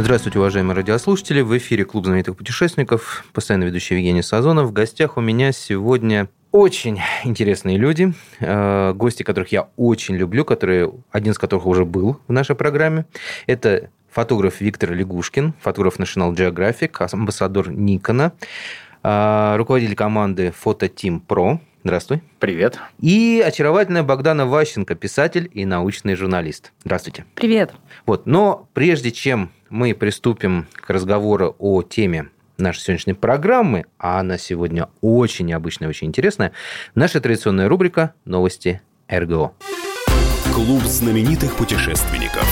Здравствуйте, уважаемые радиослушатели. В эфире Клуб знаменитых путешественников. Постоянно ведущий Евгений Сазонов. В гостях у меня сегодня очень интересные люди, э, гости, которых я очень люблю, которые, один из которых уже был в нашей программе. Это фотограф Виктор Лягушкин, фотограф National Geographic, амбассадор Никона, э, руководитель команды Фото Team Pro. Здравствуй. Привет. И очаровательная Богдана Ващенко, писатель и научный журналист. Здравствуйте. Привет. Вот, но прежде чем мы приступим к разговору о теме нашей сегодняшней программы, а она сегодня очень необычная, очень интересная, наша традиционная рубрика «Новости РГО». Клуб знаменитых путешественников.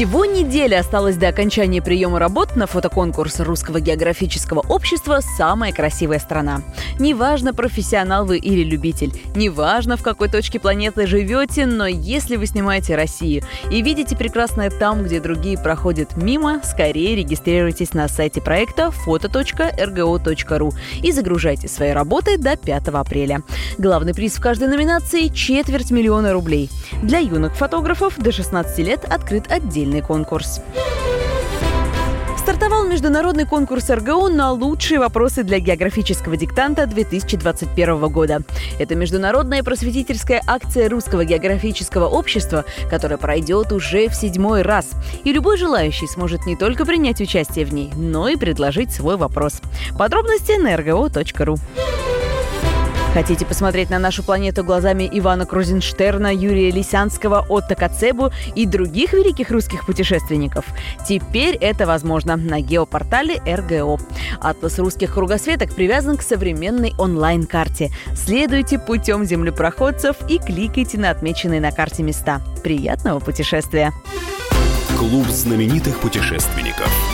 Всего неделя осталось до окончания приема работ на фотоконкурс Русского географического общества «Самая красивая страна». Неважно, профессионал вы или любитель, неважно, в какой точке планеты живете, но если вы снимаете Россию и видите прекрасное там, где другие проходят мимо, скорее регистрируйтесь на сайте проекта foto.rgo.ru и загружайте свои работы до 5 апреля. Главный приз в каждой номинации – четверть миллиона рублей. Для юных фотографов до 16 лет открыт отдельный конкурс. Стартовал международный конкурс РГО на лучшие вопросы для географического диктанта 2021 года. Это международная просветительская акция Русского географического общества, которая пройдет уже в седьмой раз. И любой желающий сможет не только принять участие в ней, но и предложить свой вопрос. Подробности на rgo.ru. Хотите посмотреть на нашу планету глазами Ивана Крузенштерна, Юрия Лисянского, Отто Кацебу и других великих русских путешественников? Теперь это возможно на геопортале РГО. Атлас русских кругосветок привязан к современной онлайн-карте. Следуйте путем землепроходцев и кликайте на отмеченные на карте места. Приятного путешествия! Клуб знаменитых путешественников.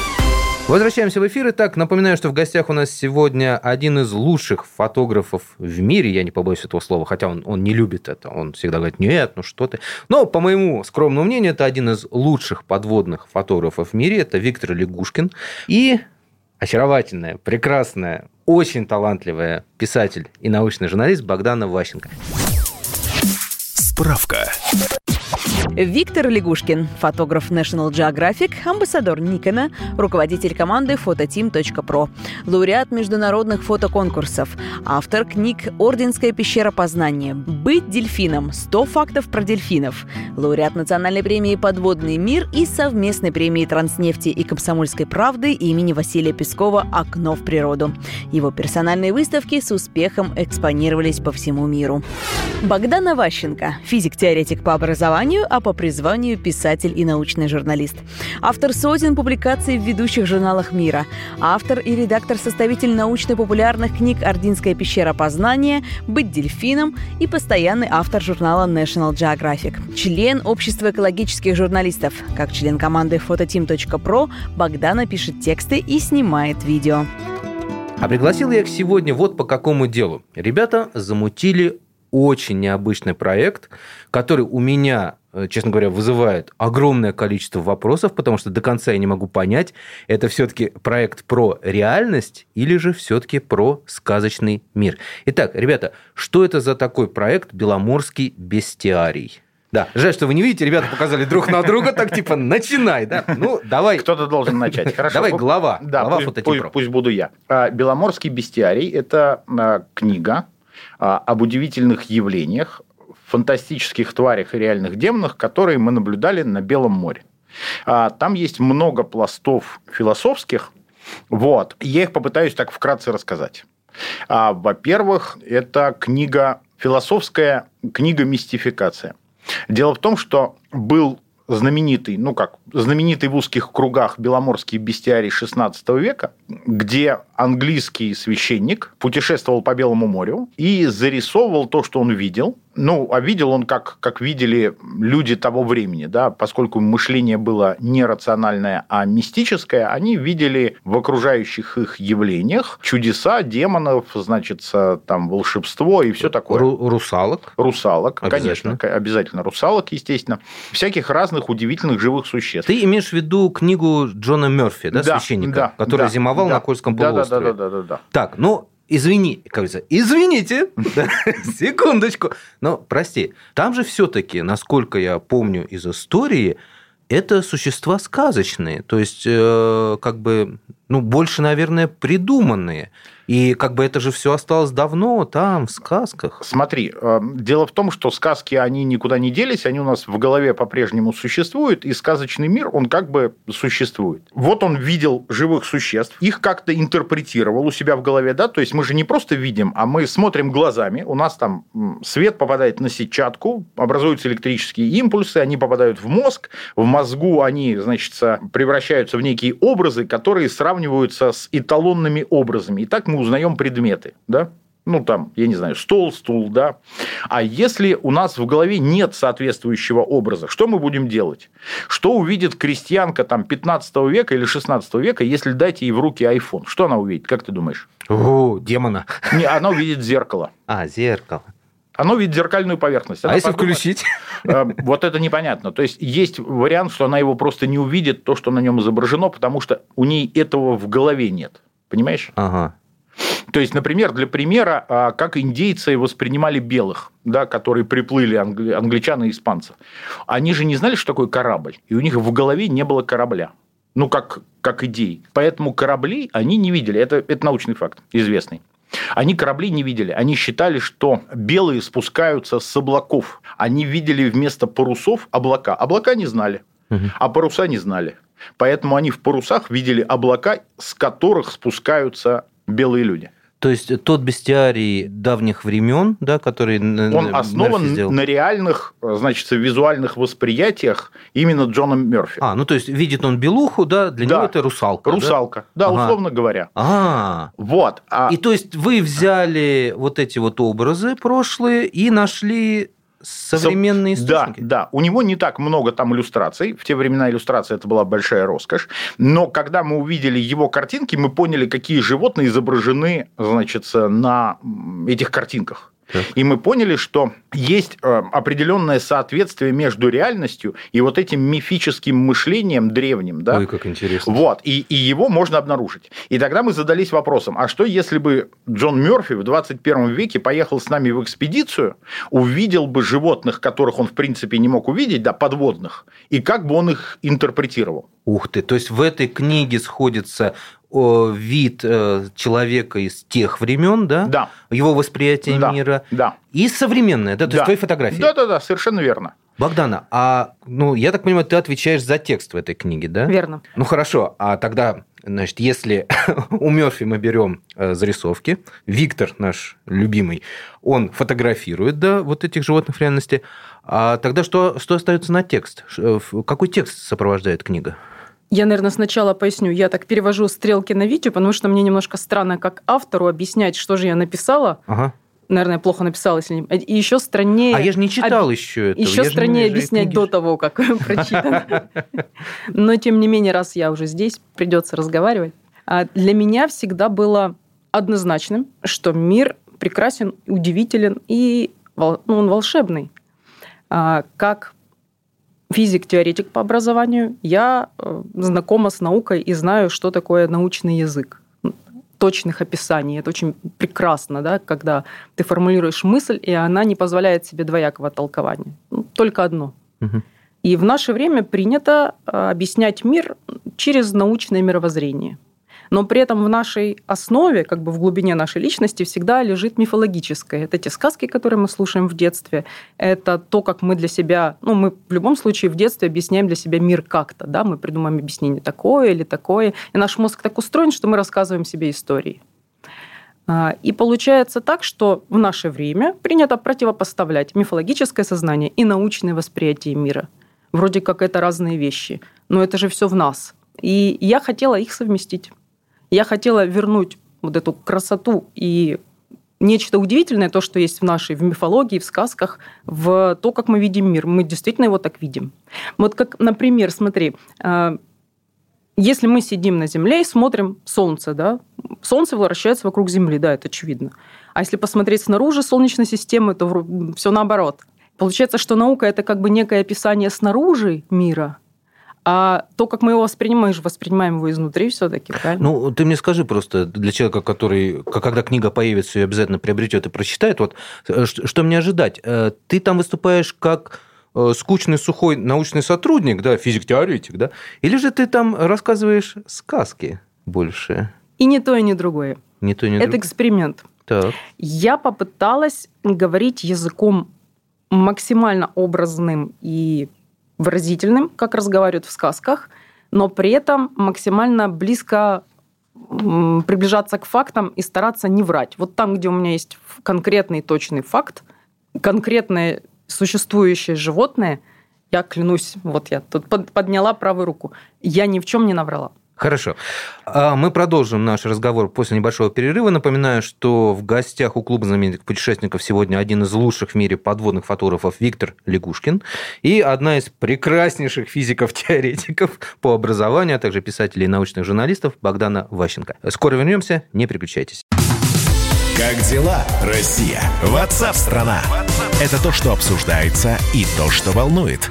Возвращаемся в эфир. Итак, напоминаю, что в гостях у нас сегодня один из лучших фотографов в мире, я не побоюсь этого слова, хотя он, он не любит это, он всегда говорит, нет, ну что ты. Но, по моему скромному мнению, это один из лучших подводных фотографов в мире, это Виктор Лягушкин. И очаровательная, прекрасная, очень талантливая писатель и научный журналист Богдана Ващенко. Справка. Виктор Лягушкин, фотограф National Geographic, амбассадор Никона, руководитель команды Phototeam.pro, лауреат международных фотоконкурсов, автор книг «Орденская пещера познания», «Быть дельфином», «100 фактов про дельфинов», лауреат национальной премии «Подводный мир» и совместной премии «Транснефти» и «Комсомольской правды» имени Василия Пескова «Окно в природу». Его персональные выставки с успехом экспонировались по всему миру. Богдан Аващенко, физик-теоретик по образованию, а по призванию писатель и научный журналист. Автор сотен публикаций в ведущих журналах мира. Автор и редактор-составитель научно-популярных книг «Ординская пещера познания», «Быть дельфином» и постоянный автор журнала National Geographic. Член Общества экологических журналистов. Как член команды phototeam.pro Богдана пишет тексты и снимает видео. А пригласил я их сегодня вот по какому делу. Ребята замутили очень необычный проект, который у меня, э, честно говоря, вызывает огромное количество вопросов, потому что до конца я не могу понять, это все-таки проект про реальность или же все-таки про сказочный мир. Итак, ребята, что это за такой проект «Беломорский бестиарий»? Да, жаль, что вы не видите, ребята показали друг на друга, так типа, начинай, да? Ну, давай. Кто-то должен начать. Хорошо. Давай глава. Да, глава пусть, пусть, пусть буду я. А, Беломорский бестиарий – это а, книга об удивительных явлениях, фантастических тварях и реальных демонах, которые мы наблюдали на Белом море. Там есть много пластов философских, вот. Я их попытаюсь так вкратце рассказать. Во-первых, это книга, философская книга «Мистификация». Дело в том, что был знаменитый, ну как, знаменитый в узких кругах беломорский бестиарий XVI века, где английский священник путешествовал по Белому морю и зарисовывал то, что он видел, Ну, а видел он, как, как видели люди того времени, да, поскольку мышление было не рациональное, а мистическое, они видели в окружающих их явлениях чудеса, демонов, значит, там волшебство и все такое. Ру- русалок. Русалок, Обязательно. конечно, обязательно русалок, естественно. Всяких разных удивительных живых существ. Ты имеешь в виду книгу Джона Мерфи, да, Да, священника, да, который да, зимовал да. на Кольском Да, да, полуострове? да, да, да, да. Так, ну, извини, как говорится, извините, секундочку. Но, прости, там же все-таки, насколько я помню из истории, это существа сказочные, то есть, э, как бы, ну, больше, наверное, придуманные. И как бы это же все осталось давно там, в сказках. Смотри, э, дело в том, что сказки, они никуда не делись, они у нас в голове по-прежнему существуют, и сказочный мир, он как бы существует. Вот он видел живых существ, их как-то интерпретировал у себя в голове, да, то есть мы же не просто видим, а мы смотрим глазами, у нас там свет попадает на сетчатку, образуются электрические импульсы, они попадают в мозг, в мозгу они, значит, превращаются в некие образы, которые сравниваются с эталонными образами. И так мы узнаем предметы, да? Ну, там, я не знаю, стол, стул, да. А если у нас в голове нет соответствующего образа, что мы будем делать? Что увидит крестьянка там 15 века или 16 века, если дать ей в руки iPhone? Что она увидит, как ты думаешь? О, демона. Не, она увидит зеркало. А, зеркало. Она увидит зеркальную поверхность. А Она если подумает, включить? э, Вот это непонятно. То есть есть вариант, что она его просто не увидит, то, что на нем изображено, потому что у ней этого в голове нет. Понимаешь? Ага. То есть, например, для примера, а, как индейцы воспринимали белых, да, которые приплыли, англи- англичан и испанцев. Они же не знали, что такое корабль, и у них в голове не было корабля. Ну, как, как идей. Поэтому корабли они не видели. Это, это научный факт, известный. Они корабли не видели. Они считали, что белые спускаются с облаков. Они видели вместо парусов облака. Облака не знали, а паруса не знали. Поэтому они в парусах видели облака, с которых спускаются белые люди. То есть тот бестиарий давних времен, да, который Он основан на реальных, значит, визуальных восприятиях именно Джона Мерфи. А, ну то есть видит он белуху, да, для Да. него это русалка. да? Русалка. Да, Ага. условно говоря. А, Вот. А и то есть вы взяли вот эти вот образы прошлые и нашли современные Со- источники? Да, да. У него не так много там иллюстраций. В те времена иллюстрация это была большая роскошь. Но когда мы увидели его картинки, мы поняли, какие животные изображены, значит, на этих картинках. Так. И мы поняли, что есть э, определенное соответствие между реальностью и вот этим мифическим мышлением древним, да, Ой, как интересно. Вот, и, и его можно обнаружить. И тогда мы задались вопросом, а что если бы Джон Мерфи в 21 веке поехал с нами в экспедицию, увидел бы животных, которых он, в принципе, не мог увидеть, да, подводных, и как бы он их интерпретировал? Ух ты, то есть в этой книге сходится вид э, человека из тех времен, да? Да. Его восприятие Да, мира. да. И современное, да? То есть твои фотографии. Да-да-да, совершенно верно. Богдана, а, ну, я так понимаю, ты отвечаешь за текст в этой книге, да? Верно. Ну, хорошо, а тогда, значит, если у Мерфи мы берем э, зарисовки, Виктор, наш любимый, он фотографирует, да, вот этих животных в реальности, а тогда что, что остается на текст? Э, Какой текст сопровождает книга? Я, наверное, сначала поясню. Я так перевожу стрелки на видео, потому что мне немножко странно как автору объяснять, что же я написала. Ага. Наверное, плохо написала, если не... И еще страннее... А я же не читал еще этого. Еще я страннее объяснять до того, как прочитано. Но, тем не менее, раз я уже здесь, придется разговаривать. А Для меня всегда было однозначным, что мир прекрасен, удивителен и ну, он волшебный. А, Как физик-теоретик по образованию, я э, знакома с наукой и знаю, что такое научный язык точных описаний. Это очень прекрасно, да, когда ты формулируешь мысль, и она не позволяет себе двоякого толкования. Ну, Только одно. Мгм. И в наше время принято э, объяснять мир через научное мировоззрение. Но при этом в нашей основе, как бы в глубине нашей личности, всегда лежит мифологическое. Это те сказки, которые мы слушаем в детстве. Это то, как мы для себя... Ну, мы в любом случае в детстве объясняем для себя мир как-то. Да? Мы придумаем объяснение такое или такое. И наш мозг так устроен, что мы рассказываем себе истории. А, И получается так, что в наше время принято противопоставлять мифологическое сознание и научное восприятие мира. Вроде как это разные вещи, но это же все в нас. И я хотела их совместить. Я хотела вернуть вот эту красоту и нечто удивительное, то, что есть в нашей, в мифологии, в сказках, в то, как мы видим мир. Мы действительно его так видим. Вот как, например, смотри, э, если мы сидим на Земле и смотрим Солнце, да, Солнце вращается вокруг Земли, да, это очевидно. А если посмотреть снаружи Солнечной системы, то все наоборот. Получается, что наука – это как бы некое описание снаружи мира, а то, как мы его воспринимаем, мы же воспринимаем его изнутри все-таки, правильно? Ну, ты мне скажи просто, для человека, который, когда книга появится, ее обязательно приобретет и прочитает, вот э, что мне ожидать? Э, ты там выступаешь как э, скучный, сухой научный сотрудник, да, физик-теоретик, да? Или же ты там рассказываешь сказки больше? И не то, и не другое. Не то, и не Это другое. эксперимент. Так. Я попыталась говорить языком максимально образным и выразительным, как разговаривают в сказках, но при этом максимально близко приближаться к фактам и стараться не врать. Вот там, где у меня есть конкретный точный факт, конкретное существующее животное, я клянусь, вот я тут подняла правую руку, я ни в чем не наврала. Хорошо. А мы продолжим наш разговор после небольшого перерыва. Напоминаю, что в гостях у клуба знаменитых путешественников сегодня один из лучших в мире подводных фотографов Виктор Лягушкин и одна из прекраснейших физиков-теоретиков по образованию, а также писателей и научных журналистов Богдана Ващенко. Скоро вернемся, не переключайтесь. Как дела, Россия? Ватсап-страна! Это то, что обсуждается и то, что волнует.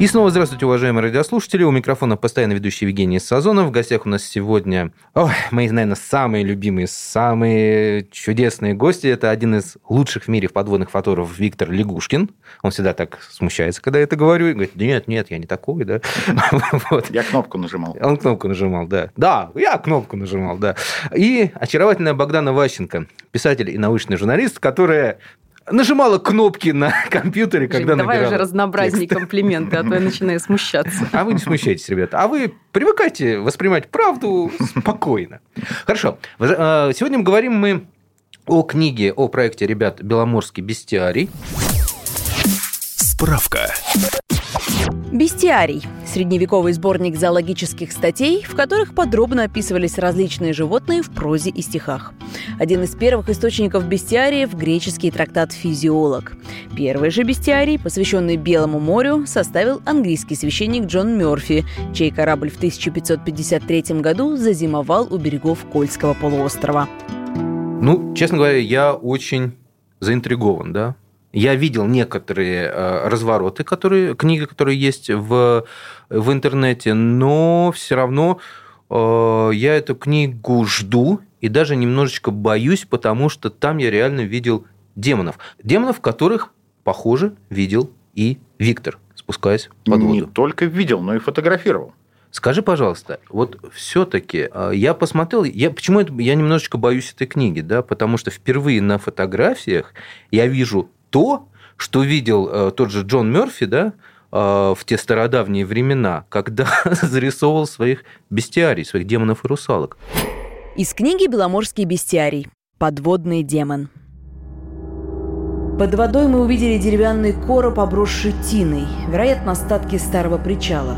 И снова здравствуйте, уважаемые радиослушатели. У микрофона постоянно ведущий Евгений Сазонов. В гостях у нас сегодня ой, мои, наверное, самые любимые, самые чудесные гости. Это один из лучших в мире подводных фотографов Виктор Лягушкин. Он всегда так смущается, когда я это говорю. И говорит, нет, нет, я не такой, да. вот. Я кнопку нажимал. Он кнопку нажимал, да. Да, я кнопку нажимал, да. И очаровательная Богдана Ващенко, писатель и научный журналист, которая нажимала кнопки на компьютере, когда давай уже разнообразней комплименты, а то я начинаю смущаться. А вы не смущайтесь, ребята. А вы привыкайте воспринимать правду спокойно. Хорошо. Э, сегодня говорим мы о книге, о проекте ребят «Беломорский бестиарий». Справка. Бестиарий – средневековый сборник зоологических статей, в которых подробно описывались различные животные в прозе и стихах. Один из первых источников бестиариев – греческий трактат «Физиолог». Первый же бестиарий, посвященный Белому морю, составил английский священник Джон Мерфи, чей корабль в 1553 году зазимовал у берегов Кольского полуострова. Ну, честно говоря, я очень заинтригован, да, я видел некоторые э, развороты, которые, книги, которые есть в, в интернете, но все равно э, я эту книгу жду и даже немножечко боюсь, потому что там я реально видел демонов. Демонов, которых, похоже, видел и Виктор, спускаясь под воду. Не только видел, но и фотографировал. Скажи, пожалуйста, вот все-таки э, я посмотрел, я почему я немножечко боюсь этой книги, да, потому что впервые на фотографиях я вижу то, что видел э, тот же Джон Мерфи, да, э, в те стародавние времена, когда зарисовывал своих бестиарий, своих демонов и русалок. Из книги «Беломорский бестиарий. Подводный демон». Под водой мы увидели деревянный короб, обросший тиной, вероятно, остатки старого причала.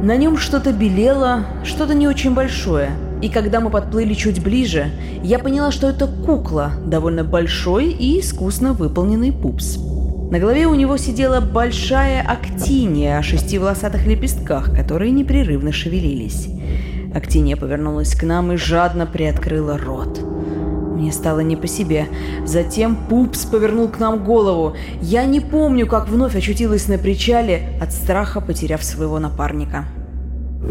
На нем что-то белело, что-то не очень большое – и когда мы подплыли чуть ближе, я поняла, что это кукла, довольно большой и искусно выполненный пупс. На голове у него сидела большая актиния о шести волосатых лепестках, которые непрерывно шевелились. Актиния повернулась к нам и жадно приоткрыла рот. Мне стало не по себе. Затем Пупс повернул к нам голову. Я не помню, как вновь очутилась на причале, от страха потеряв своего напарника.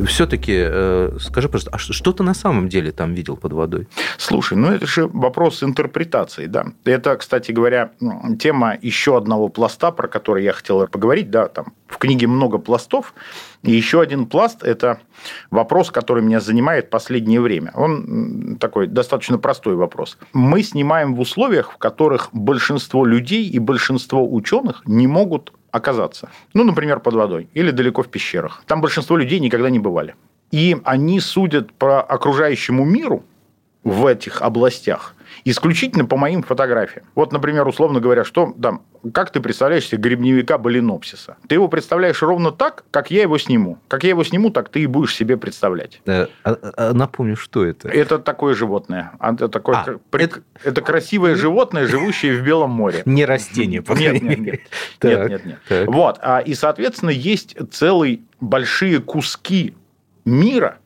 Все-таки э, скажи, пожалуйста, а что ты на самом деле там видел под водой? Слушай, ну это же вопрос интерпретации, да. Это, кстати говоря, тема еще одного пласта, про который я хотел поговорить, да, там в книге много пластов, и еще один пласт – это вопрос, который меня занимает последнее время. Он такой достаточно простой вопрос. Мы снимаем в условиях, в которых большинство людей и большинство ученых не могут оказаться. Ну, например, под водой или далеко в пещерах. Там большинство людей никогда не бывали. И они судят по окружающему миру в этих областях исключительно по моим фотографиям. Вот, например, условно говоря, что там, как ты представляешь себе грибневика балинопсиса? Ты его представляешь ровно так, как я его сниму. Как я его сниму, так ты и будешь себе представлять. А, а, напомню, что это? Это такое животное. Это, такое, а, это... это красивое животное, живущее в Белом море. Не растение, по Нет, нет, нет. нет, нет, нет. Вот. И, соответственно, есть целые большие куски мира,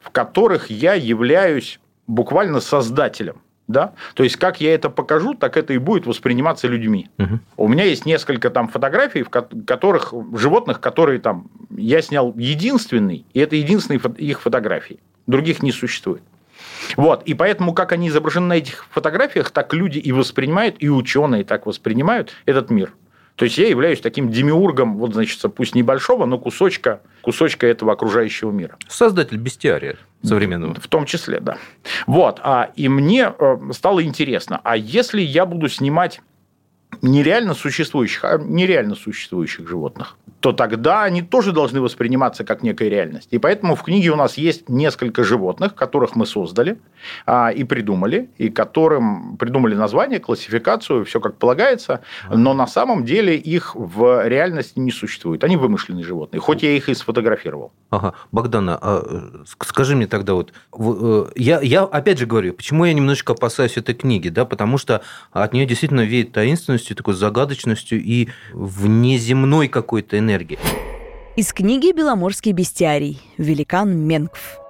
в которых я являюсь буквально создателем. Да? То есть, как я это покажу, так это и будет восприниматься людьми. Угу. У меня есть несколько там фотографий, в которых животных, которые там я снял единственный, и это единственные их фотографии. Других не существует. Вот. И поэтому, как они изображены на этих фотографиях, так люди и воспринимают, и ученые так воспринимают этот мир. То есть я являюсь таким демиургом, вот, значит, пусть небольшого, но кусочка, кусочка этого окружающего мира. Создатель бестиария современного. В том числе, да. Вот. А, и мне э, стало интересно, а если я буду снимать нереально существующих, а нереально существующих животных, то тогда они тоже должны восприниматься как некая реальность. И поэтому в книге у нас есть несколько животных, которых мы создали а, и придумали, и которым придумали название, классификацию, все как полагается, но на самом деле их в реальности не существует. Они вымышленные животные, хоть я их и сфотографировал. Ага. Богдана, а скажи мне тогда вот, э, я, я опять же говорю, почему я немножечко опасаюсь этой книги, да, потому что от нее действительно веет таинственностью, такой загадочностью и внеземной какой-то энергией. Из книги «Беломорский бестиарий. Великан Менкв».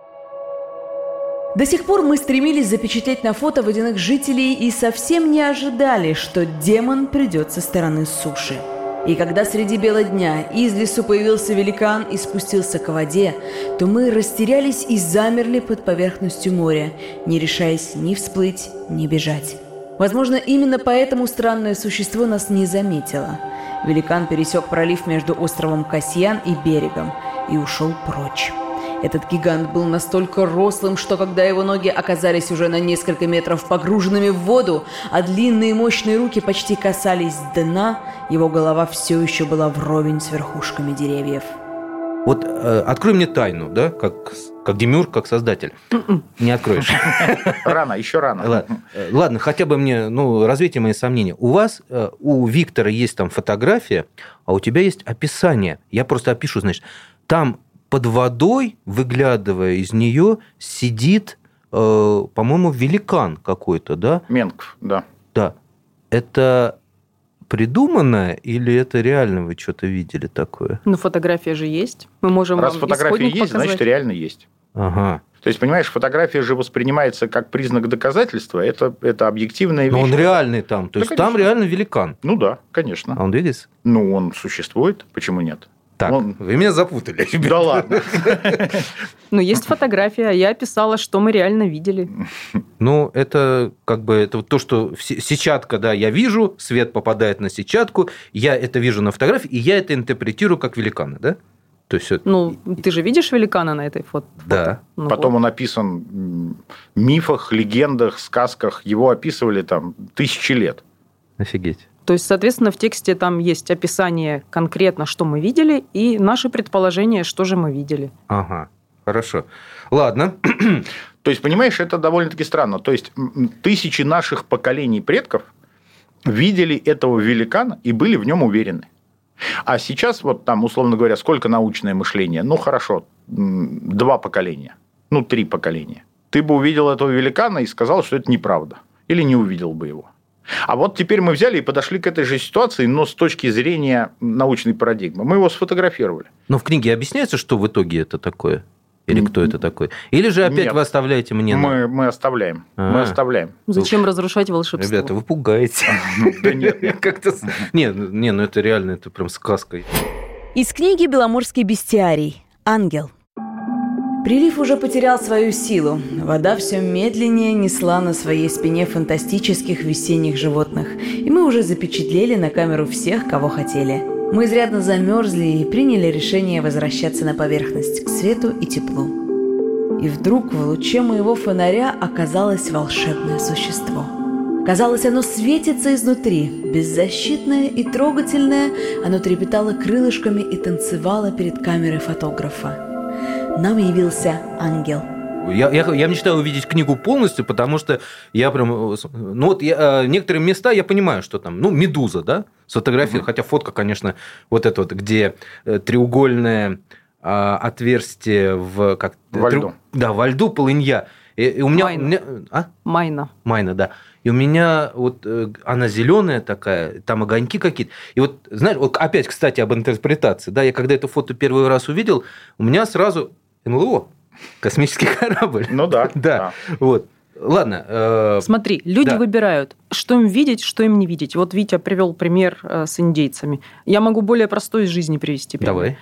До сих пор мы стремились запечатлеть на фото водяных жителей и совсем не ожидали, что демон придет со стороны суши. И когда среди бела дня из лесу появился великан и спустился к воде, то мы растерялись и замерли под поверхностью моря, не решаясь ни всплыть, ни бежать. Возможно, именно поэтому странное существо нас не заметило – Великан пересек пролив между островом Касьян и берегом и ушел прочь. Этот гигант был настолько рослым, что когда его ноги оказались уже на несколько метров погруженными в воду, а длинные мощные руки почти касались дна, его голова все еще была вровень с верхушками деревьев. Вот э, открой мне тайну, да, как, как демюрк, как создатель. Не откроешь. Рано, еще рано. Ладно, э, ладно, хотя бы мне, ну, развейте мои сомнения. У вас, э, у Виктора есть там фотография, а у тебя есть описание. Я просто опишу, значит, там под водой, выглядывая из нее, сидит, э, по-моему, великан какой-то, да? Менков, да. Да. Это придуманное или это реально вы что-то видели такое? Ну, фотография же есть. Мы можем Раз фотография есть, показать. значит, реально есть. Ага. То есть, понимаешь, фотография же воспринимается как признак доказательства, это, это объективная вещь. Но он реальный там, то да, есть конечно. там реально великан. Ну да, конечно. А он видит? Ну, он существует, почему нет? Так, Он... вы меня запутали. Да ладно. Ну, есть фотография, я описала, что мы реально видели. Ну, это как бы это то, что сетчатка, да, я вижу, свет попадает на сетчатку, я это вижу на фотографии, и я это интерпретирую как великана, да? То есть, ну, ты же видишь великана на этой фото? Да. Ну, Потом вот. он описан в мифах, легендах, сказках. Его описывали там тысячи лет. Офигеть. То есть, соответственно, в тексте там есть описание конкретно, что мы видели, и наши предположения, что же мы видели. Ага, хорошо. Ладно. То есть, понимаешь, это довольно-таки странно. То есть, тысячи наших поколений предков видели этого великана и были в нем уверены. А сейчас, вот там, условно говоря, сколько научное мышление? Ну, хорошо, два поколения, ну, три поколения. Ты бы увидел этого великана и сказал, что это неправда. Или не увидел бы его. А вот теперь мы взяли и подошли к этой же ситуации, но с точки зрения научной парадигмы. Мы его сфотографировали. Но в книге объясняется, что в итоге это такое? Или кто это такой? Или же опять Нет, вы оставляете мне... Мы, мы оставляем. А-а-а. Мы оставляем. Зачем разрушать волшебство? Ребята, вы пугаете. Да нет. Как-то... Нет, не, ну это реально, это прям сказка. Из книги «Беломорский бестиарий. Ангел». Прилив уже потерял свою силу. Вода все медленнее несла на своей спине фантастических весенних животных. И мы уже запечатлели на камеру всех, кого хотели. Мы изрядно замерзли и приняли решение возвращаться на поверхность, к свету и теплу. И вдруг в луче моего фонаря оказалось волшебное существо. Казалось, оно светится изнутри, беззащитное и трогательное, оно трепетало крылышками и танцевало перед камерой фотографа нам явился ангел. Я, я, я мечтаю увидеть книгу полностью, потому что я прям... Ну вот я, некоторые места я понимаю, что там... Ну, «Медуза», да, сфотографировал, угу. хотя фотка, конечно, вот эта вот, где э, треугольное а, отверстие в... Как, во льду. Трю, да, во льду полынья. И, и у меня, Майна. У меня, а? Майна. Майна, да. И у меня вот э, она зеленая такая, там огоньки какие-то. И вот, знаешь, вот опять, кстати, об интерпретации. Да, я когда это фото первый раз увидел, у меня сразу НЛО, космический корабль. Ну да. да. Вот. Ладно. Э... Смотри, люди да. выбирают, что им видеть, что им не видеть. Вот Витя привел пример э, с индейцами. Я могу более простой из жизни привести. Пример. Давай.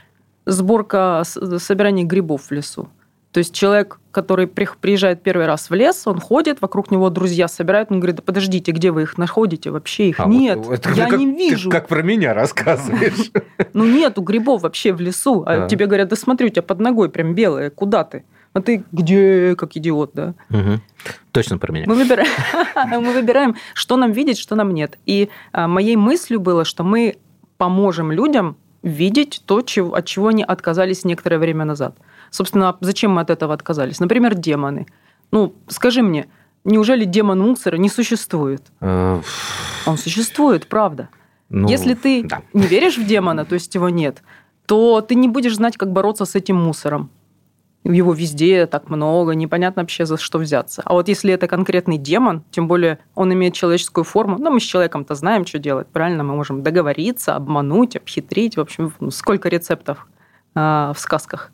Сборка, собирание грибов в лесу. То есть человек, который приезжает первый раз в лес, он ходит, вокруг него друзья собирают, он говорит, да подождите, где вы их находите? Вообще их а, нет, вот, это, я как, не вижу. Ты как про меня рассказываешь. Ну нету грибов вообще в лесу. А тебе говорят, да смотри, у тебя под ногой прям белое, куда ты? А ты где, как идиот, да? Точно про меня. Мы выбираем, мы выбираем, что нам видеть, что нам нет. И а, моей мыслью было, что мы поможем людям видеть то, от чего они отказались некоторое время назад. Собственно, зачем мы от этого отказались? Например, демоны. Ну, скажи мне, неужели демон мусора не существует? Э, Он существует, правда. Ну, Если ты да. не веришь в демона, то есть его нет, то ты не будешь знать, как бороться с этим мусором. Его везде так много, непонятно вообще за что взяться. А вот если это конкретный демон, тем более он имеет человеческую форму, ну мы с человеком-то знаем, что делать, правильно? Мы можем договориться, обмануть, обхитрить. В общем, сколько рецептов э, в сказках.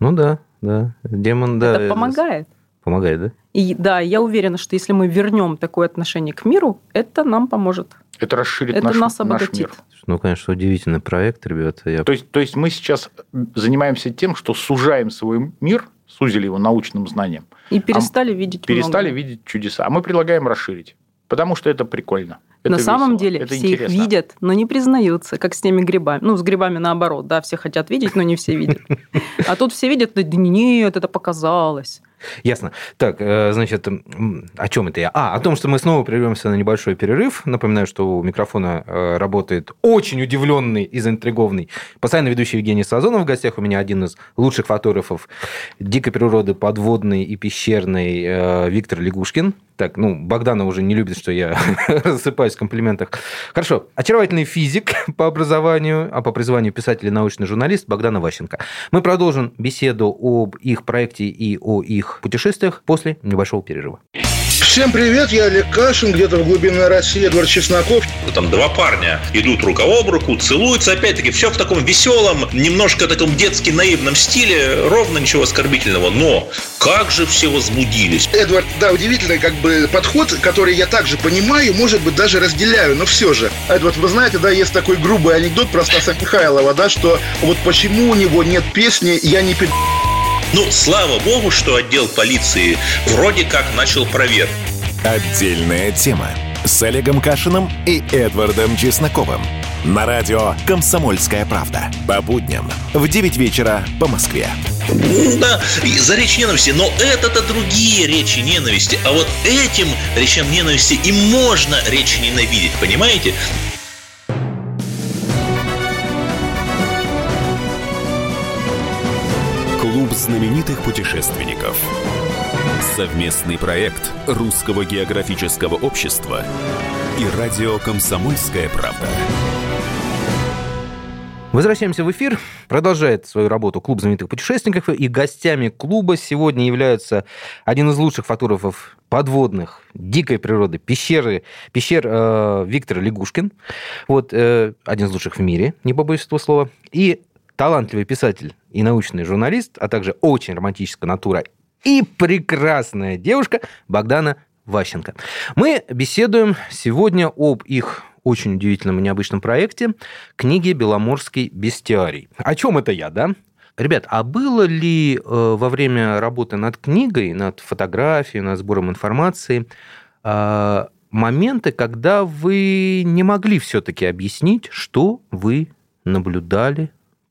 Ну да, да. Демон, да. Это помогает. Помогает, да? И да, я уверена, что если мы вернем такое отношение к миру, это нам поможет. Это расширит это наш, нас обогатит. наш мир. Ну, конечно, удивительный проект, ребята. Я... То, есть, то есть мы сейчас занимаемся тем, что сужаем свой мир, сузили его научным знанием. И перестали а видеть Перестали много. видеть чудеса. А мы предлагаем расширить, потому что это прикольно. Это На весело, самом деле это все интересно. их видят, но не признаются, как с теми грибами. Ну, с грибами наоборот, да, все хотят видеть, но не все видят. А тут все видят, да нет, это показалось. Ясно. Так, э, значит, о чем это я? А, о том, что мы снова прервемся на небольшой перерыв. Напоминаю, что у микрофона э, работает очень удивленный и заинтригованный постоянно ведущий Евгений Сазонов. В гостях у меня один из лучших фотографов дикой природы, подводной и пещерной э, Виктор Лягушкин. Так, ну, Богдана уже не любит, что я рассыпаюсь в комплиментах. Хорошо. Очаровательный физик по образованию, а по призванию писатель и научный журналист Богдана Ващенко. Мы продолжим беседу об их проекте и о их путешествиях после небольшого перерыва. Всем привет, я Олег Кашин, где-то в глубине России Эдвард Чесноков. Там два парня идут рука об руку, целуются, опять-таки, все в таком веселом, немножко таком детски наивном стиле, ровно ничего оскорбительного, но как же все возбудились. Эдвард, да, удивительный как бы подход, который я также понимаю, может быть, даже разделяю, но все же. Эдвард, вы знаете, да, есть такой грубый анекдот про Стаса Михайлова, да, что вот почему у него нет песни «Я не пи***». Ну, слава богу, что отдел полиции вроде как начал проверку. Отдельная тема с Олегом Кашиным и Эдвардом Чесноковым. На радио «Комсомольская правда». По будням в 9 вечера по Москве. Да, за речь ненависти, но это-то другие речи ненависти. А вот этим речам ненависти и можно речь ненавидеть, понимаете? Знаменитых путешественников. Совместный проект Русского географического общества и радио «Комсомольская правда». Возвращаемся в эфир. Продолжает свою работу Клуб знаменитых путешественников. И гостями клуба сегодня являются один из лучших фотографов подводных, дикой природы, пещеры, пещер э, Виктор Лягушкин. Вот, э, один из лучших в мире, не побоюсь этого слова. И талантливый писатель и научный журналист, а также очень романтическая натура и прекрасная девушка Богдана Ващенко. Мы беседуем сегодня об их очень удивительном и необычном проекте книги «Беломорский бестиарий». О чем это я, да? Ребят, а было ли э, во время работы над книгой, над фотографией, над сбором информации э, моменты, когда вы не могли все-таки объяснить, что вы наблюдали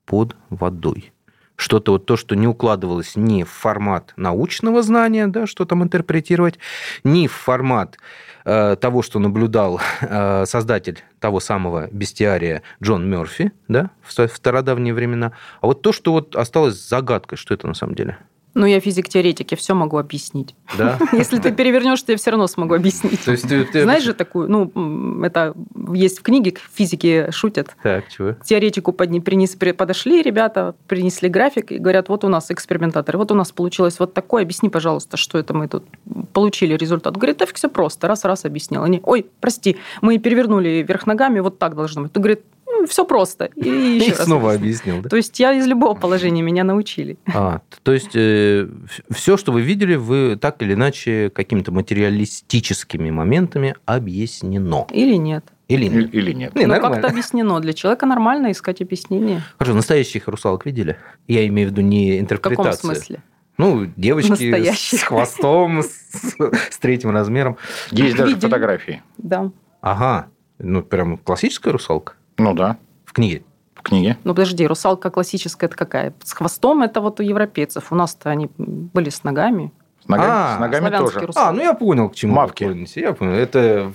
под водой? Что-то вот то, что не укладывалось ни в формат научного знания, да, что там интерпретировать, ни в формат э, того, что наблюдал э, создатель того самого бестиария Джон Мерфи, да, в стародавние времена, а вот то, что вот осталось загадкой, что это на самом деле? Ну, я физик-теоретик, я все могу объяснить. Да? Если ты перевернешь, то я все равно смогу объяснить. То есть ты, ты... Знаешь же такую, ну, это есть в книге, физики шутят. Так, чего? К теоретику подни, принес, подошли ребята, принесли график и говорят, вот у нас экспериментатор, вот у нас получилось вот такое, объясни, пожалуйста, что это мы тут получили результат. Говорит, да все просто, раз-раз объяснил. Они, ой, прости, мы перевернули вверх ногами, вот так должно быть. Ты говорит, все просто. И, еще раз снова объяснил. Да? То есть я из любого положения меня научили. А, то есть э, все, что вы видели, вы так или иначе какими-то материалистическими моментами объяснено. Или нет. Или нет. Или нет. Не, ну, как-то объяснено. Для человека нормально искать объяснение. Хорошо, настоящих русалок видели? Я имею в виду не интерпретацию. В каком смысле? Ну, девочки Настоящих. с хвостом, с, с третьим размером. Есть даже Видели. фотографии. Да. Ага. Ну, прям классическая русалка Ну да, в книге. в книге. Ну, подожди, русалка классическая это какая? С хвостом это вот у европейцев. У нас-то они были с ногами. С ногами, А, с ногами тоже. русалки. А, ну я понял, к чему Мавки. вы клоните. Я понял. Это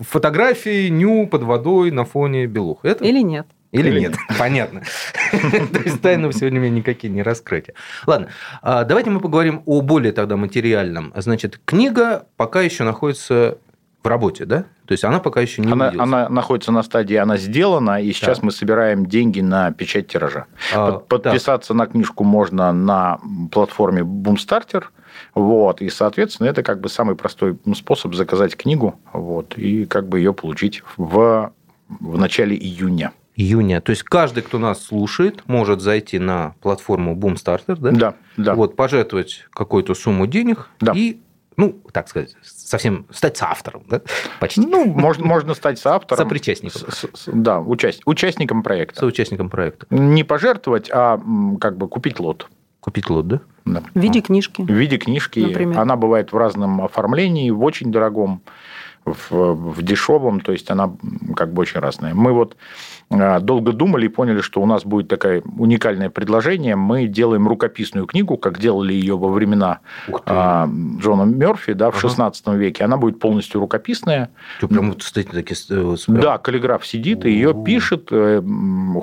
фотографии ню под водой на фоне белух. Это? Или нет? Или Или нет? Понятно. То есть тайны сегодня мне никакие не раскрытия. Ладно, а, давайте мы поговорим о более тогда материальном. Значит, книга пока еще находится в работе, да? То есть она пока еще не Она, увиделась. она находится на стадии, она сделана, и сейчас Так. мы собираем деньги на печать тиража. А, Под- Подписаться на книжку можно на платформе Boomstarter. Вот, и, соответственно, это как бы самый простой способ заказать книгу вот, и как бы ее получить в, в начале июня. июня. То есть каждый, кто нас слушает, может зайти на платформу Boomstarter, да? Да, да. Вот, пожертвовать какую-то сумму денег Да. и, ну, так сказать, совсем стать соавтором, да? Почти. Ну, можно, можно стать соавтором. Сопричастником. С- с- да, участь, участником проекта. Соучастником проекта. Не пожертвовать, а как бы купить лот. Купить лот, да? Да. В виде книжки. В виде книжки. Например. Она бывает в разном оформлении, в очень дорогом, в, в дешевом, то есть она как бы очень разная. Мы вот долго думали и поняли, что у нас будет такое уникальное предложение. Мы делаем рукописную книгу, как делали ее во времена а, Джона Мерфи да, в Ага. 16 веке. Она будет полностью рукописная. Что, прям вот стоите такие... э, прям- Да, каллиграф сидит и ее пишет, э,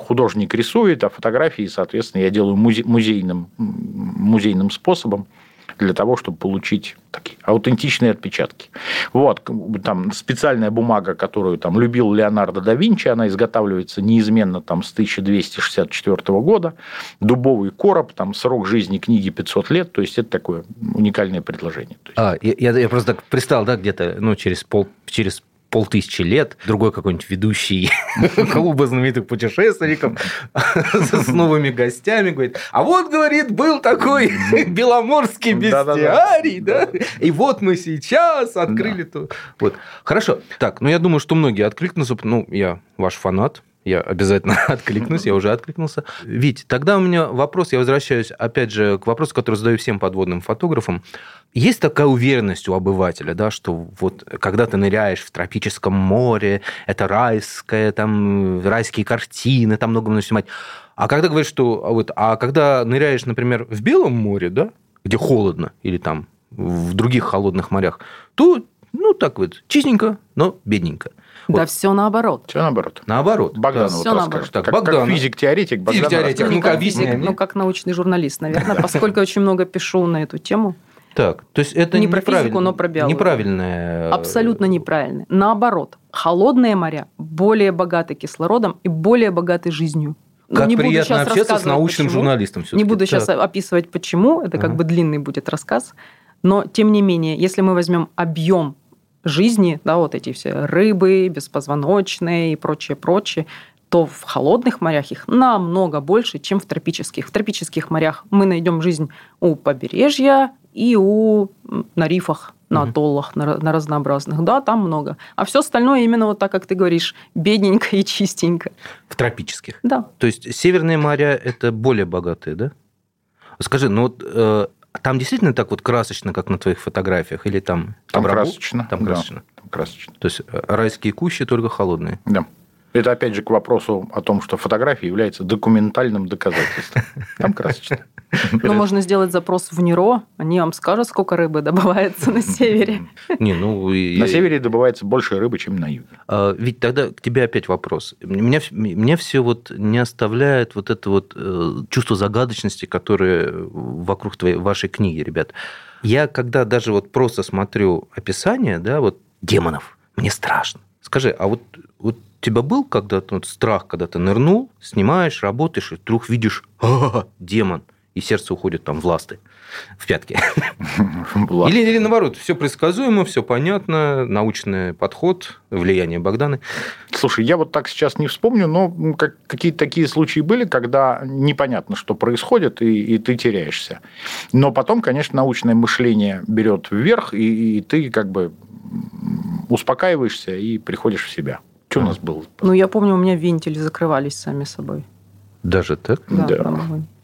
художник рисует, а фотографии, соответственно, я делаю музе- музейным, музейным способом для того, чтобы получить такие аутентичные отпечатки. Вот, там специальная бумага, которую там любил Леонардо да Винчи, она изготавливается неизменно там с 1264 года. Дубовый короб, там срок жизни книги 500 лет, то есть это такое уникальное предложение. А, я, я- просто так представил, да, где-то, ну, через пол, через полтысячи лет другой какой-нибудь ведущий клуба знаменитых путешественников с новыми гостями говорит, а вот, говорит, был такой беломорский бестиарий, да, и вот мы сейчас открыли то. Вот. Хорошо. Так, ну, я думаю, что многие откликнутся, ну, я ваш фанат, я обязательно откликнусь, я уже откликнулся. Вить, тогда у меня вопрос, я возвращаюсь опять же к вопросу, который задаю всем подводным фотографам. Есть такая уверенность у обывателя, да, что вот когда ты ныряешь в тропическом море, это райское, там райские картины, там много нужно снимать. А когда говоришь, что а вот, а когда ныряешь, например, в Белом море, да, где холодно, или там в других холодных морях, то, ну, так вот, чистенько, но бедненько. Да Вот. все наоборот. все наоборот. Наоборот. Богдан всё вот наоборот. расскажет. Так, как, как Богдан. физик-теоретик, Богдан Физик-теоретик. расскажет. Ну, Не как мне. Ну, как научный журналист, наверное, поскольку очень много пишу на эту тему. Так, то есть это Не про физику, но про биологию. Неправильное... Абсолютно неправильно. Наоборот, холодные моря более богаты кислородом и более богаты жизнью. Ну, Как не буду приятно сейчас общаться с научным почему. журналистом. Не всё-таки. буду сейчас Так. описывать, почему. Это как Ага. бы длинный будет рассказ. Но, тем не менее, если мы возьмем объем жизни, да, вот эти все рыбы, беспозвоночные и прочее, прочее, то в холодных морях их намного больше, чем в тропических. В тропических морях мы найдем жизнь у побережья и у на рифах, на атоллах, на, на разнообразных. Да, там много. А все остальное именно вот так, как ты говоришь, бедненько и чистенько. В тропических. Да. То есть северные моря – это более богатые, да? Скажи, ну вот э, там действительно так вот красочно, как на твоих фотографиях, или там... Там обработ- красочно. Там да, красочно. там красочно. То есть э, райские кущи только холодные. Да. Это опять же к вопросу о том, что фотография является документальным доказательством. Там красочно. Ну, можно сделать запрос в НИРО, они вам скажут, сколько рыбы добывается на севере. Не, ну... и- На севере добывается больше рыбы, чем на юге. А, Ведь тогда к тебе опять вопрос. Меня, меня все вот не оставляет вот это вот э, чувство загадочности, которое вокруг твоей, вашей книги, ребят. Я когда даже вот просто смотрю описание, да, вот демонов, мне страшно. Скажи, а вот, вот тебя был когда-то вот страх, когда ты нырнул, снимаешь, работаешь, и вдруг видишь, «А, демон, и сердце уходит там в ласты, в пятки. Или, или наоборот, все предсказуемо, все понятно, научный подход, влияние Богданы. Слушай, я вот так сейчас не вспомню, но как- какие-то такие случаи были, когда непонятно, что происходит, и, и ты теряешься. Но потом, конечно, научное мышление берет вверх, и, и ты как бы успокаиваешься и приходишь в себя. Что у нас было? Ну, я помню, у меня вентили закрывались сами собой. Даже так? Да, Да.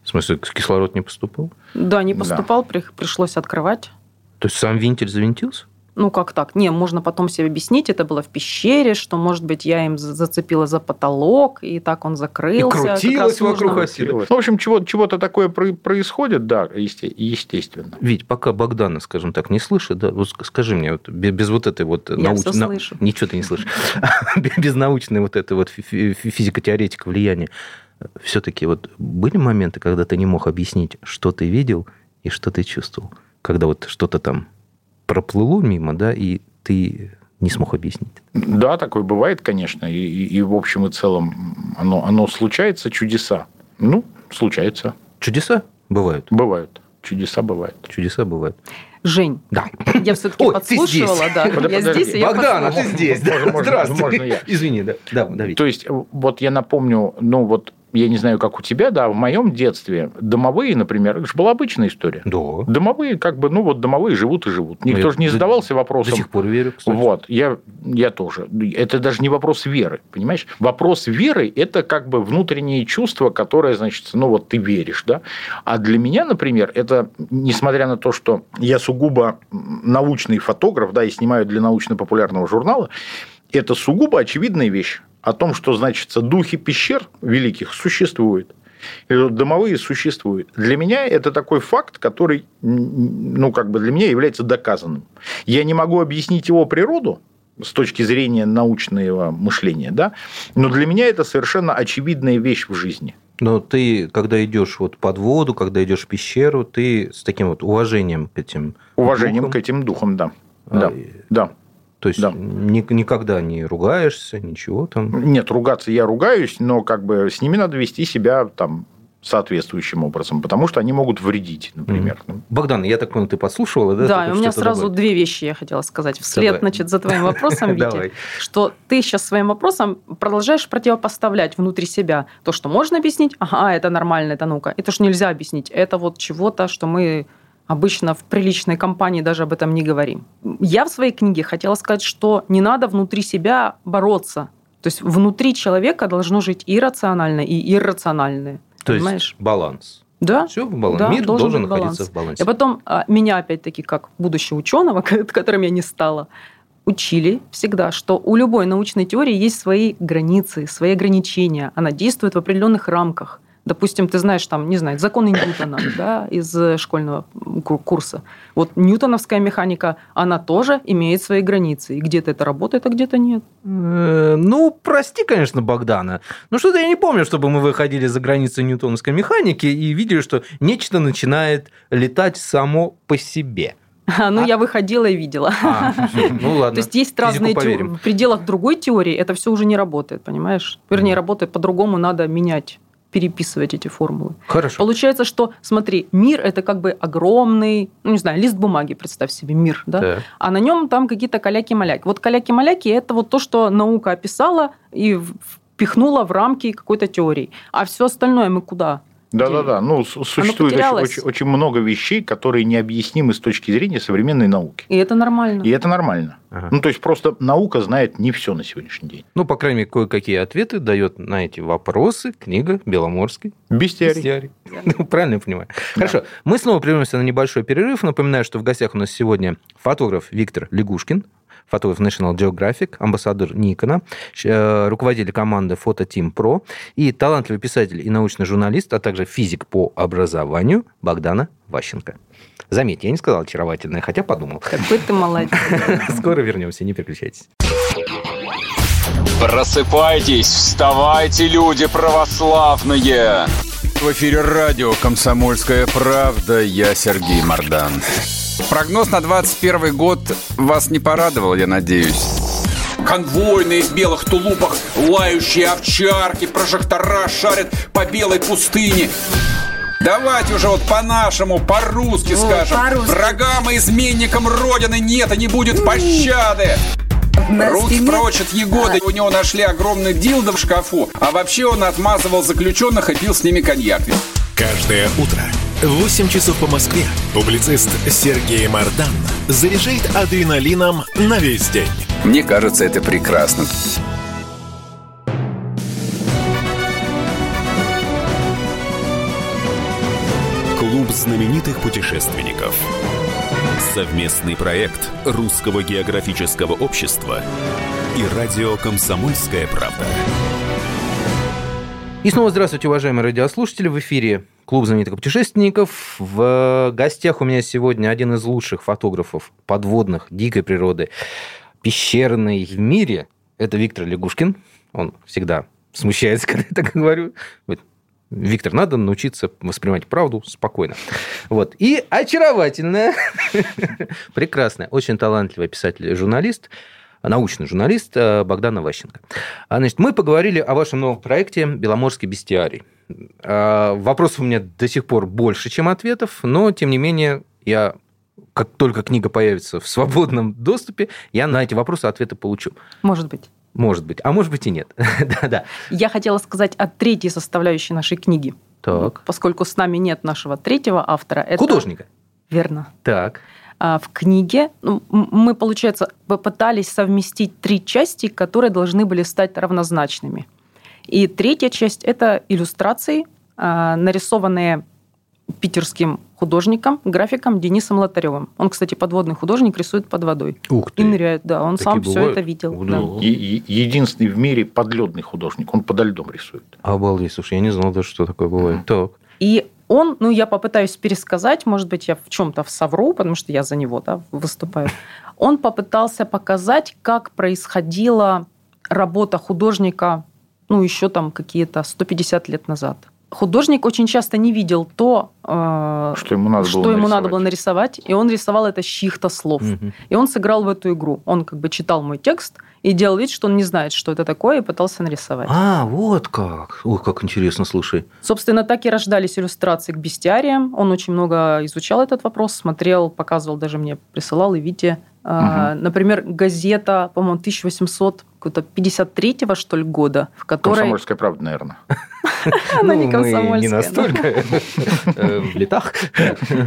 В смысле, кислород не поступал? Да, не Да. поступал, при- пришлось открывать. То есть сам вентиль завинтился? Ну, как так? Не, можно потом себе объяснить, это было в пещере, что, может быть, я им за- зацепила за потолок, и так он закрылся. Раз крутилась вокруг нужно- оси. Ну, в общем, чего, чего-то такое про- происходит, да, есте- естественно. Ведь пока Богдана, скажем так, не слышит, да, вот ск- скажи мне, вот без, без вот этой вот Я науч- всё на- слышу. Ничего ты не слышишь. Без научной вот этой вот фи- фи- физико-теоретика влияния. Все-таки вот были моменты, когда ты не мог объяснить, что ты видел и что ты чувствовал? Когда вот что-то там проплыло мимо, да, и ты не смог объяснить. Да, такое бывает, конечно, и, и- и в общем и целом оно, оно случается, чудеса. Ну, случается, Чудеса бывают. бывают. Чудеса бывают. Чудеса бывают. Жень, Да. я все-таки Ой, ты подслушивала, здесь. да. Подожди, Я здесь, и я Богдана, ты здесь, да? Можно- можно- Здравствуй. можно я? Извини, да. Да, Давид. То есть, вот я напомню, ну вот, я не знаю, как у тебя, да, в моем детстве домовые, например, это же была обычная история. Да. Домовые, как бы, ну вот домовые живут и живут. Никто Ну, же не я задавался До вопросом, сих пор верю, кстати. Вот, я, я тоже. Это даже не вопрос веры, понимаешь? Вопрос веры – это как бы внутреннее чувство, которое, значит, ну вот ты веришь, да? А для меня, например, это, несмотря на то, что я сугубо научный фотограф, да, и снимаю для научно-популярного журнала, это сугубо очевидная вещь о том, что, значит, духи пещер великих существуют. Домовые существуют. Для меня это такой факт, который, ну, как бы для меня является доказанным. Я не могу объяснить его природу с точки зрения научного мышления, да, но для меня это совершенно очевидная вещь в жизни. Но ты, когда идешь вот под воду, когда идешь в пещеру, ты с таким вот уважением к этим Уважением духам, к этим духам, да. а, Да, и- да. То есть Да. ни- никогда не ругаешься, ничего там. Нет, ругаться я ругаюсь, но как бы с ними надо вести себя там соответствующим образом, потому что они могут вредить, например. Ну, Богдан, я так понял, ты подслушивала, да? Да, Ты у меня сразу добавить? две вещи я хотела сказать. Вслед, Давай. значит, за твоим вопросом, Витя, что ты сейчас своим вопросом продолжаешь противопоставлять внутри себя то, что можно объяснить, ага, это нормально, это наука, и то, что нельзя объяснить, это вот чего-то, что мы обычно в приличной компании даже об этом не говорим. Я в своей книге хотела сказать, что не надо внутри себя бороться. То есть внутри человека должно жить и рациональное, и иррациональное. То есть понимаешь? баланс. Да, Все в балансе. Да, Мир должен должен, находиться баланс. в балансе. И потом а, меня, опять-таки, как будущего ученого, которым я не стала, учили всегда, что у любой научной теории есть свои границы, свои ограничения. Она действует в определенных рамках. Допустим, ты знаешь, там, не знаю, законы Ньютона да, из э, школьного ку- курса. Вот ньютоновская механика, она тоже имеет свои границы. И где-то это работает, а где-то нет. Э, Ну, прости, конечно, Богдана. Но что-то я не помню, чтобы мы выходили за границы ньютоновской механики и видели, что нечто начинает летать само по себе. Ну, А- я выходила и видела. А, ну ладно. То есть есть разные теории. В пределах другой теории это все уже не работает, понимаешь? Вернее, работает по-другому, надо менять, переписывать эти формулы. Хорошо. Получается, что, смотри, мир это как бы огромный, ну не знаю, лист бумаги, представь себе, мир, да? Так. А на нем там какие-то каляки-маляки. Вот каляки-маляки это вот то, что наука описала и впихнула в рамки какой-то теории. А все остальное мы куда? Да-да-да. Ну, с- существует очень, очень- очень много вещей, которые необъяснимы с точки зрения современной науки. И это нормально. И это нормально. Ага. Ну, то есть, просто наука знает не все на сегодняшний день. Ну, по крайней мере, кое-какие ответы дает на эти вопросы книга Беломорской. Бестиарий. Бестиарий. Ну, правильно я понимаю. Хорошо. Мы снова прервемся на небольшой перерыв. Напоминаю, что в гостях у нас сегодня фотограф Виктор Лягушкин, фотограф National Geographic, амбассадор Никона, э, руководитель команды Фото Team Pro и талантливый писатель и научный журналист, а также физик по образованию Богдана Ващенко. Заметьте, я не сказал очаровательное, хотя подумал. Какой ты молодец. Скоро вернемся, не переключайтесь. Просыпайтесь, вставайте, люди православные! В эфире радио «Комсомольская правда». Я Сергей Мордан. Прогноз на 21 год вас не порадовал, я надеюсь. Конвойные в белых тулупах, лающие овчарки, прожектора шарят по белой пустыне. Давайте уже вот по-нашему, по-русски скажем. Врагам и изменникам Родины нет и не будет пощады. Руки прочь от Егоды. У него нашли огромный дилдо в шкафу. А вообще он отмазывал заключенных и пил с ними коньяк. Каждое утро 8 часов по Москве публицист Сергей Мардан заряжает адреналином на весь день. Мне кажется, это прекрасно. Клуб знаменитых путешественников. Совместный проект Русского географического общества и радио «Комсомольская правда». И снова здравствуйте, уважаемые радиослушатели. В эфире Клуб знаменитых путешественников. В гостях у меня сегодня один из лучших фотографов подводных, дикой природы, пещерной в мире. Это Виктор Лягушкин. Он всегда смущается, когда я так говорю. Виктор, надо научиться воспринимать правду спокойно. Вот. И очаровательная, прекрасная, очень талантливая писатель и журналист, научный журналист э, Богдана Ващенко. А, Значит, мы поговорили о вашем новом проекте «Беломорский бестиарий». А, Вопросов у меня до сих пор больше, чем ответов, но, тем не менее, я как только книга появится в свободном доступе, я на эти вопросы ответы получу. Может быть. Может быть. А может быть и нет. Да-да. Я хотела сказать о третьей составляющей нашей книги. Так. Поскольку с нами нет нашего третьего автора. Это... Художника. Верно. Так. А, В книге ну, мы, получается, попытались совместить три части, которые должны были стать равнозначными. И третья часть – это иллюстрации, а, нарисованные питерским художником, графиком Денисом Лотаревым. Он, кстати, подводный художник, рисует под водой. Ух И ныряет, да, он Такие сам все бывают? это видел. Ну, да. И- и- единственный в мире подледный художник. Он подо льдом рисует. Обалдеть, слушай, я не знал даже, что такое бывает. Так. И он, ну, я попытаюсь пересказать, может быть, я в чем-то совру, потому что я за него да, выступаю. Он попытался показать, как происходила работа художника, ну, еще там какие-то 150 лет назад. Художник очень часто не видел то, э, Что ему надо что было ему надо нарисовать. было нарисовать, и он рисовал это чьих-то слов. Мгм. И он сыграл в эту игру. Он как бы читал мой текст и делал вид, что он не знает, что это такое, и пытался нарисовать. А, вот как. Ух, как интересно, слушай. Собственно, так и рождались иллюстрации к бестиариям. Он очень много изучал этот вопрос, смотрел, показывал, даже мне присылал, и Вите. А, Например, газета, по-моему, 1853 что ли, года, в которой... Комсомольская правда, наверное. Она Ну, не мы комсомольская, не настолько э, в летах.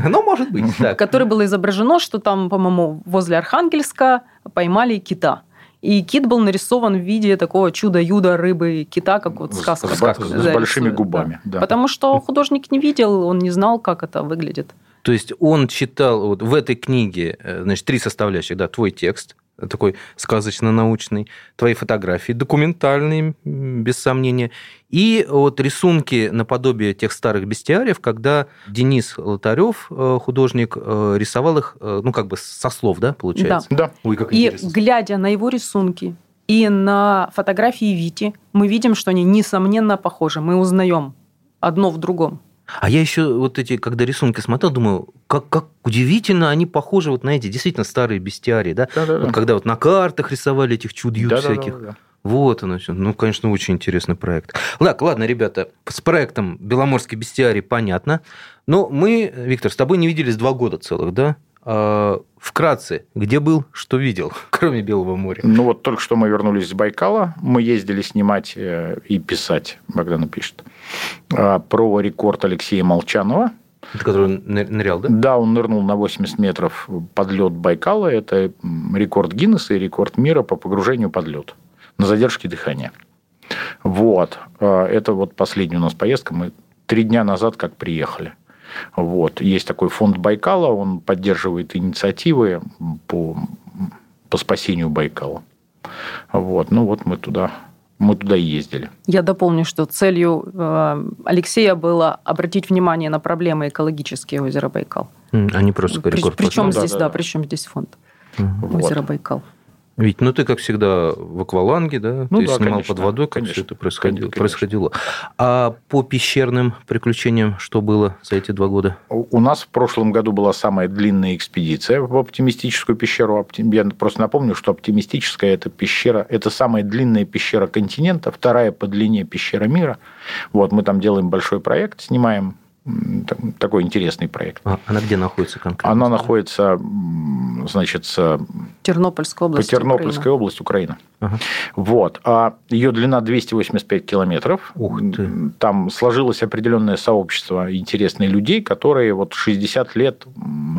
Но может быть, в которой было изображено, что там, по-моему, возле Архангельска поймали кита. И кит был нарисован в виде такого чуда-юда рыбы кита, как вот сказка. с большими губами, да. да. Потому что художник не видел, он не знал, как это выглядит. То есть он читал вот в этой книге, э, значит, три составляющих, да, твой текст, э, такой сказочно-научный, твои фотографии документальные, без сомнения, и вот рисунки наподобие тех старых бестиариев, когда Денис Лотарев, э, художник, рисовал их, ну, как бы со слов, да, получается? Да. Ой, как И интересно. глядя на его рисунки и на фотографии Вити, мы видим, что они несомненно похожи. Мы узнаем одно в другом. А я еще вот эти, когда рисунки смотрел, думаю, как, как удивительно они похожи вот на эти действительно старые бестиарии, да? Да-да-да. Вот когда вот на картах рисовали этих Да-да-да, всяких. да. Вот оно все. Ну, конечно, очень интересный проект. Так, ладно, ребята, с проектом «Беломорский бестиарий» понятно. Но мы, Виктор, с тобой не виделись два года целых, да? А, вкратце, где был, что видел, кроме Белого моря? Ну вот только что мы вернулись с Байкала, мы ездили снимать э, и писать, Богдан пишет, а, про рекорд Алексея Молчанова. Это который нырял, да? Да, он нырнул на 80 метров под лед Байкала. Это рекорд Гиннесса и рекорд мира по погружению под лед на задержке дыхания. Вот. Это вот последняя у нас поездка. Мы три дня назад как приехали. Вот. Есть такой фонд Байкала, он поддерживает инициативы по, по спасению Байкала. Вот. Ну вот мы туда мы туда и ездили. Я дополню, что целью э, Алексея было обратить внимание на проблемы экологические озера Байкал. А не просто При, Причем ну, здесь, да, да, да, причем здесь фонд угу. озера Байкал. Ведь, ну ты, как всегда, в акваланге, да? Ну, ты да, снимал конечно, под водой, как конечно, все это происходило, конечно. происходило. А по пещерным приключениям что было за эти два года? У нас в прошлом году была самая длинная экспедиция в оптимистическую пещеру. Я просто напомню, что оптимистическая это пещера, это самая длинная пещера континента, вторая по длине пещера мира. Вот мы там делаем большой проект, снимаем такой интересный проект. А она где находится конкретно? Она находится, значит, Тернопольская область. По Тернопольской Украина. область Украина. Ага. Вот. А ее длина 285 километров. Ух ты. Там сложилось определенное сообщество интересных людей, которые вот 60 лет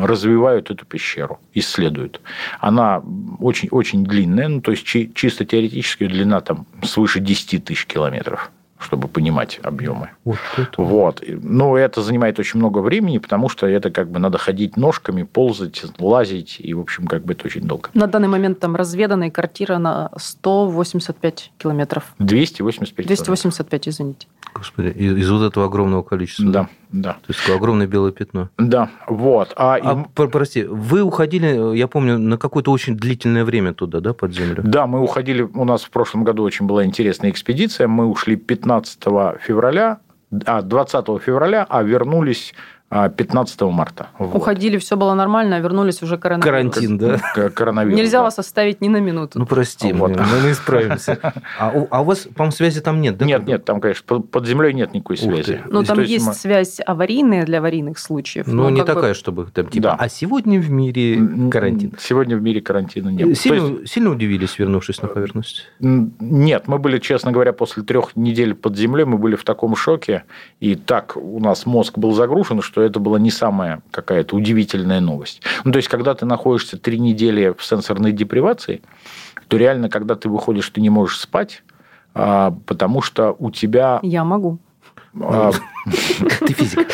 развивают эту пещеру, исследуют. Она очень, очень длинная, ну, то есть чисто теоретически длина там свыше 10 тысяч километров чтобы понимать объемы. Вот, это. вот. Но это занимает очень много времени, потому что это как бы надо ходить ножками, ползать, лазить, и, в общем, как бы это очень долго. На данный момент там разведанная квартира на 185 километров. 285 285, извините. Господи, из, из вот этого огромного количества. Да, да. То есть такое огромное белое пятно. Да, вот. А, а и... прости, вы уходили, я помню, на какое-то очень длительное время туда, да, под землю? Да, мы уходили, у нас в прошлом году очень была интересная экспедиция, мы ушли 15 февраля, а, 20 февраля, а вернулись 15 а, марта. Вот. Уходили, все было нормально, а вернулись уже коронавирус. Карантин, да? Коронавирус. Нельзя да. вас оставить ни на минуту. Ну, прости, вот. мы, мы исправимся. А у, а у вас, по-моему, связи там нет, да? Нет, нет, там, конечно, под землей нет никакой связи. Ну, там есть, есть мы... связь аварийная для аварийных случаев. Ну, не такая, бы... чтобы там типа, да. а сегодня в мире карантин. Сегодня в мире карантина нет. Сильно, есть... сильно удивились, вернувшись на поверхность? Нет, мы были, честно говоря, после трех недель под землей, мы были в таком шоке, и так у нас мозг был загружен, что это было не самая какая-то удивительная новость. Ну, то есть, когда ты находишься три недели в сенсорной депривации, то реально, когда ты выходишь, ты не можешь спать, а, потому что у тебя... Я могу. А, ты физик.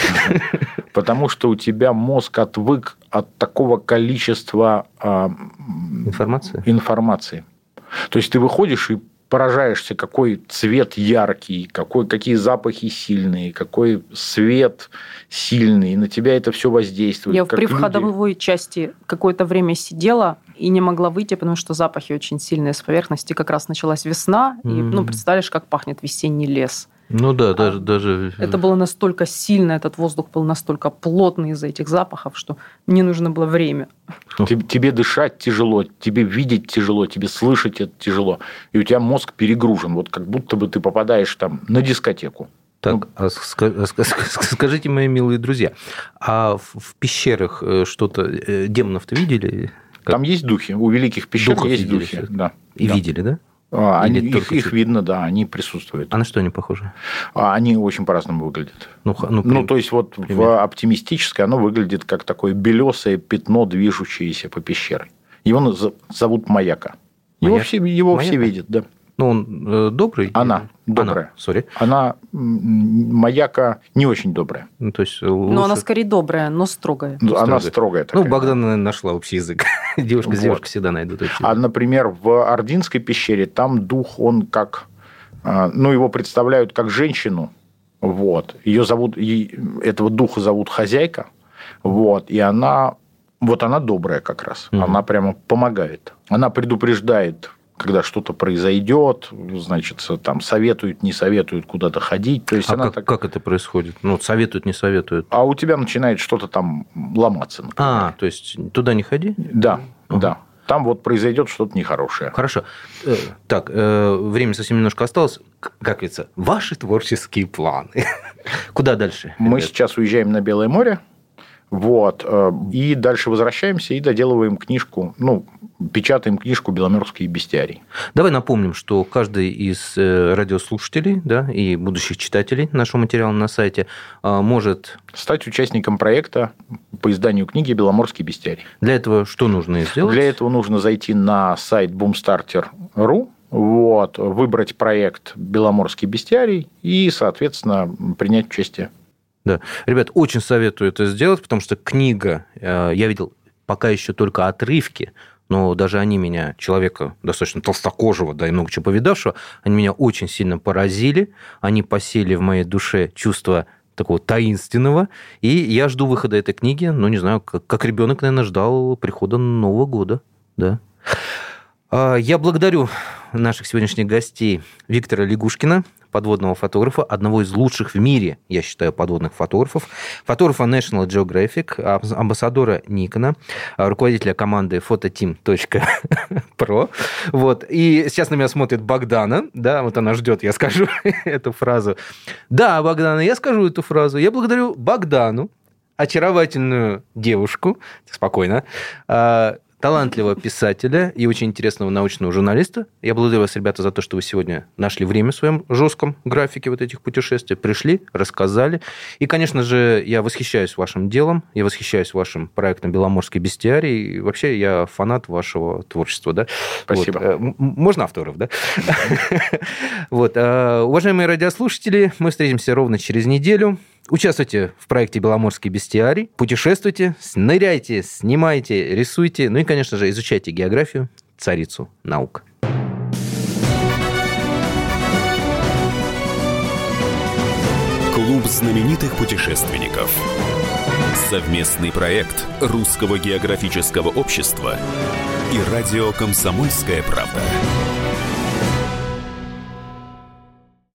Потому что у тебя мозг отвык от такого количества а, информации. информации. То есть ты выходишь и поражаешься, какой цвет яркий, какой, какие запахи сильные, какой свет сильный, и на тебя это все воздействует. Я в привходовой люди... части какое-то время сидела и не могла выйти, потому что запахи очень сильные с поверхности. Как раз началась весна, mm-hmm. и ну, представляешь, как пахнет весенний лес. Ну да, даже, а, даже... Это было настолько сильно, этот воздух был настолько плотный из-за этих запахов, что мне нужно было время. Тебе, тебе дышать тяжело, тебе видеть тяжело, тебе слышать это тяжело. И у тебя мозг перегружен, вот как будто бы ты попадаешь там на дискотеку. Так, ну, а скажите, мои милые друзья, а в пещерах э, что-то э, демонов-то видели? Как? Там есть духи, у великих пещер Духов есть духи. Да. И да. видели, да? А, они, их, их видно, да, они присутствуют. А на что они похожи? А, они очень по-разному выглядят. Ну, ну, ну то есть, вот пример. в оптимистическое оно выглядит как такое белесое пятно, движущееся по пещере. Его зовут Маяка. Его, Маяк? все, его все видят, да. Ну, он э, добрый? Она добрая. Сори. Она, Маяка не очень добрая. Ну, то есть лучше... Но она скорее добрая, но строгая. Ну, она строгая такая. Ну, Богдан нашла общий язык. Девушка с девушкой всегда найдут. А, например, в Ординской пещере там дух, он как... А, ну, его представляют как женщину. Вот. Ее зовут... Этого духа зовут хозяйка. Вот. И она... Вот она добрая как раз. Mm-hmm. Она прямо помогает. Она предупреждает когда что-то произойдет, значит, там советуют, не советуют куда-то ходить. То есть а она как, так... как это происходит? Ну, советуют, не советуют. А у тебя начинает что-то там ломаться. Например. А, то есть туда не ходи? Да, угу. да. Там вот произойдет что-то нехорошее. Хорошо. Э, так, э, время совсем немножко осталось. Как говорится, ваши творческие планы. Куда дальше? Мы сейчас уезжаем на Белое море. Вот. Э, и дальше возвращаемся и доделываем книжку, ну, печатаем книжку «Беломорский бестиарий». Давай напомним, что каждый из э, радиослушателей да, и будущих читателей нашего материала на сайте э, может... Стать участником проекта по изданию книги «Беломорский бестиарий». Для этого что нужно сделать? Для этого нужно зайти на сайт boomstarter.ru, вот, выбрать проект «Беломорский бестиарий» и, соответственно, принять участие. Да. Ребят, очень советую это сделать, потому что книга, э, я видел пока еще только отрывки, но даже они меня, человека достаточно толстокожего, да, и много чего повидавшего, они меня очень сильно поразили, они посели в моей душе чувство такого таинственного, и я жду выхода этой книги, ну, не знаю, как, как ребенок, наверное, ждал прихода Нового года, да. А, я благодарю наших сегодняшних гостей Виктора Лягушкина, подводного фотографа, одного из лучших в мире, я считаю, подводных фотографов, фотографа National Geographic, амбассадора Никона, руководителя команды phototeam.pro. Вот. И сейчас на меня смотрит Богдана, да, вот она ждет, я скажу эту фразу. Да, Богдана, я скажу эту фразу. Я благодарю Богдану, очаровательную девушку, спокойно, а, талантливого писателя и очень интересного научного журналиста. Я благодарю вас, ребята, за то, что вы сегодня нашли время в своем жестком графике вот этих путешествий, пришли, рассказали. И, конечно же, я восхищаюсь вашим делом, я восхищаюсь вашим проектом «Беломорский бестиарий». И вообще я фанат вашего творчества. Да? Спасибо. Вот. Э, можно авторов, да? Вот. Э, уважаемые радиослушатели, мы встретимся ровно через неделю. Участвуйте в проекте «Беломорский бестиарий», путешествуйте, ныряйте, снимайте, рисуйте, ну и, конечно же, изучайте географию, царицу наук. Клуб знаменитых путешественников. Совместный проект Русского географического общества и радио «Комсомольская правда».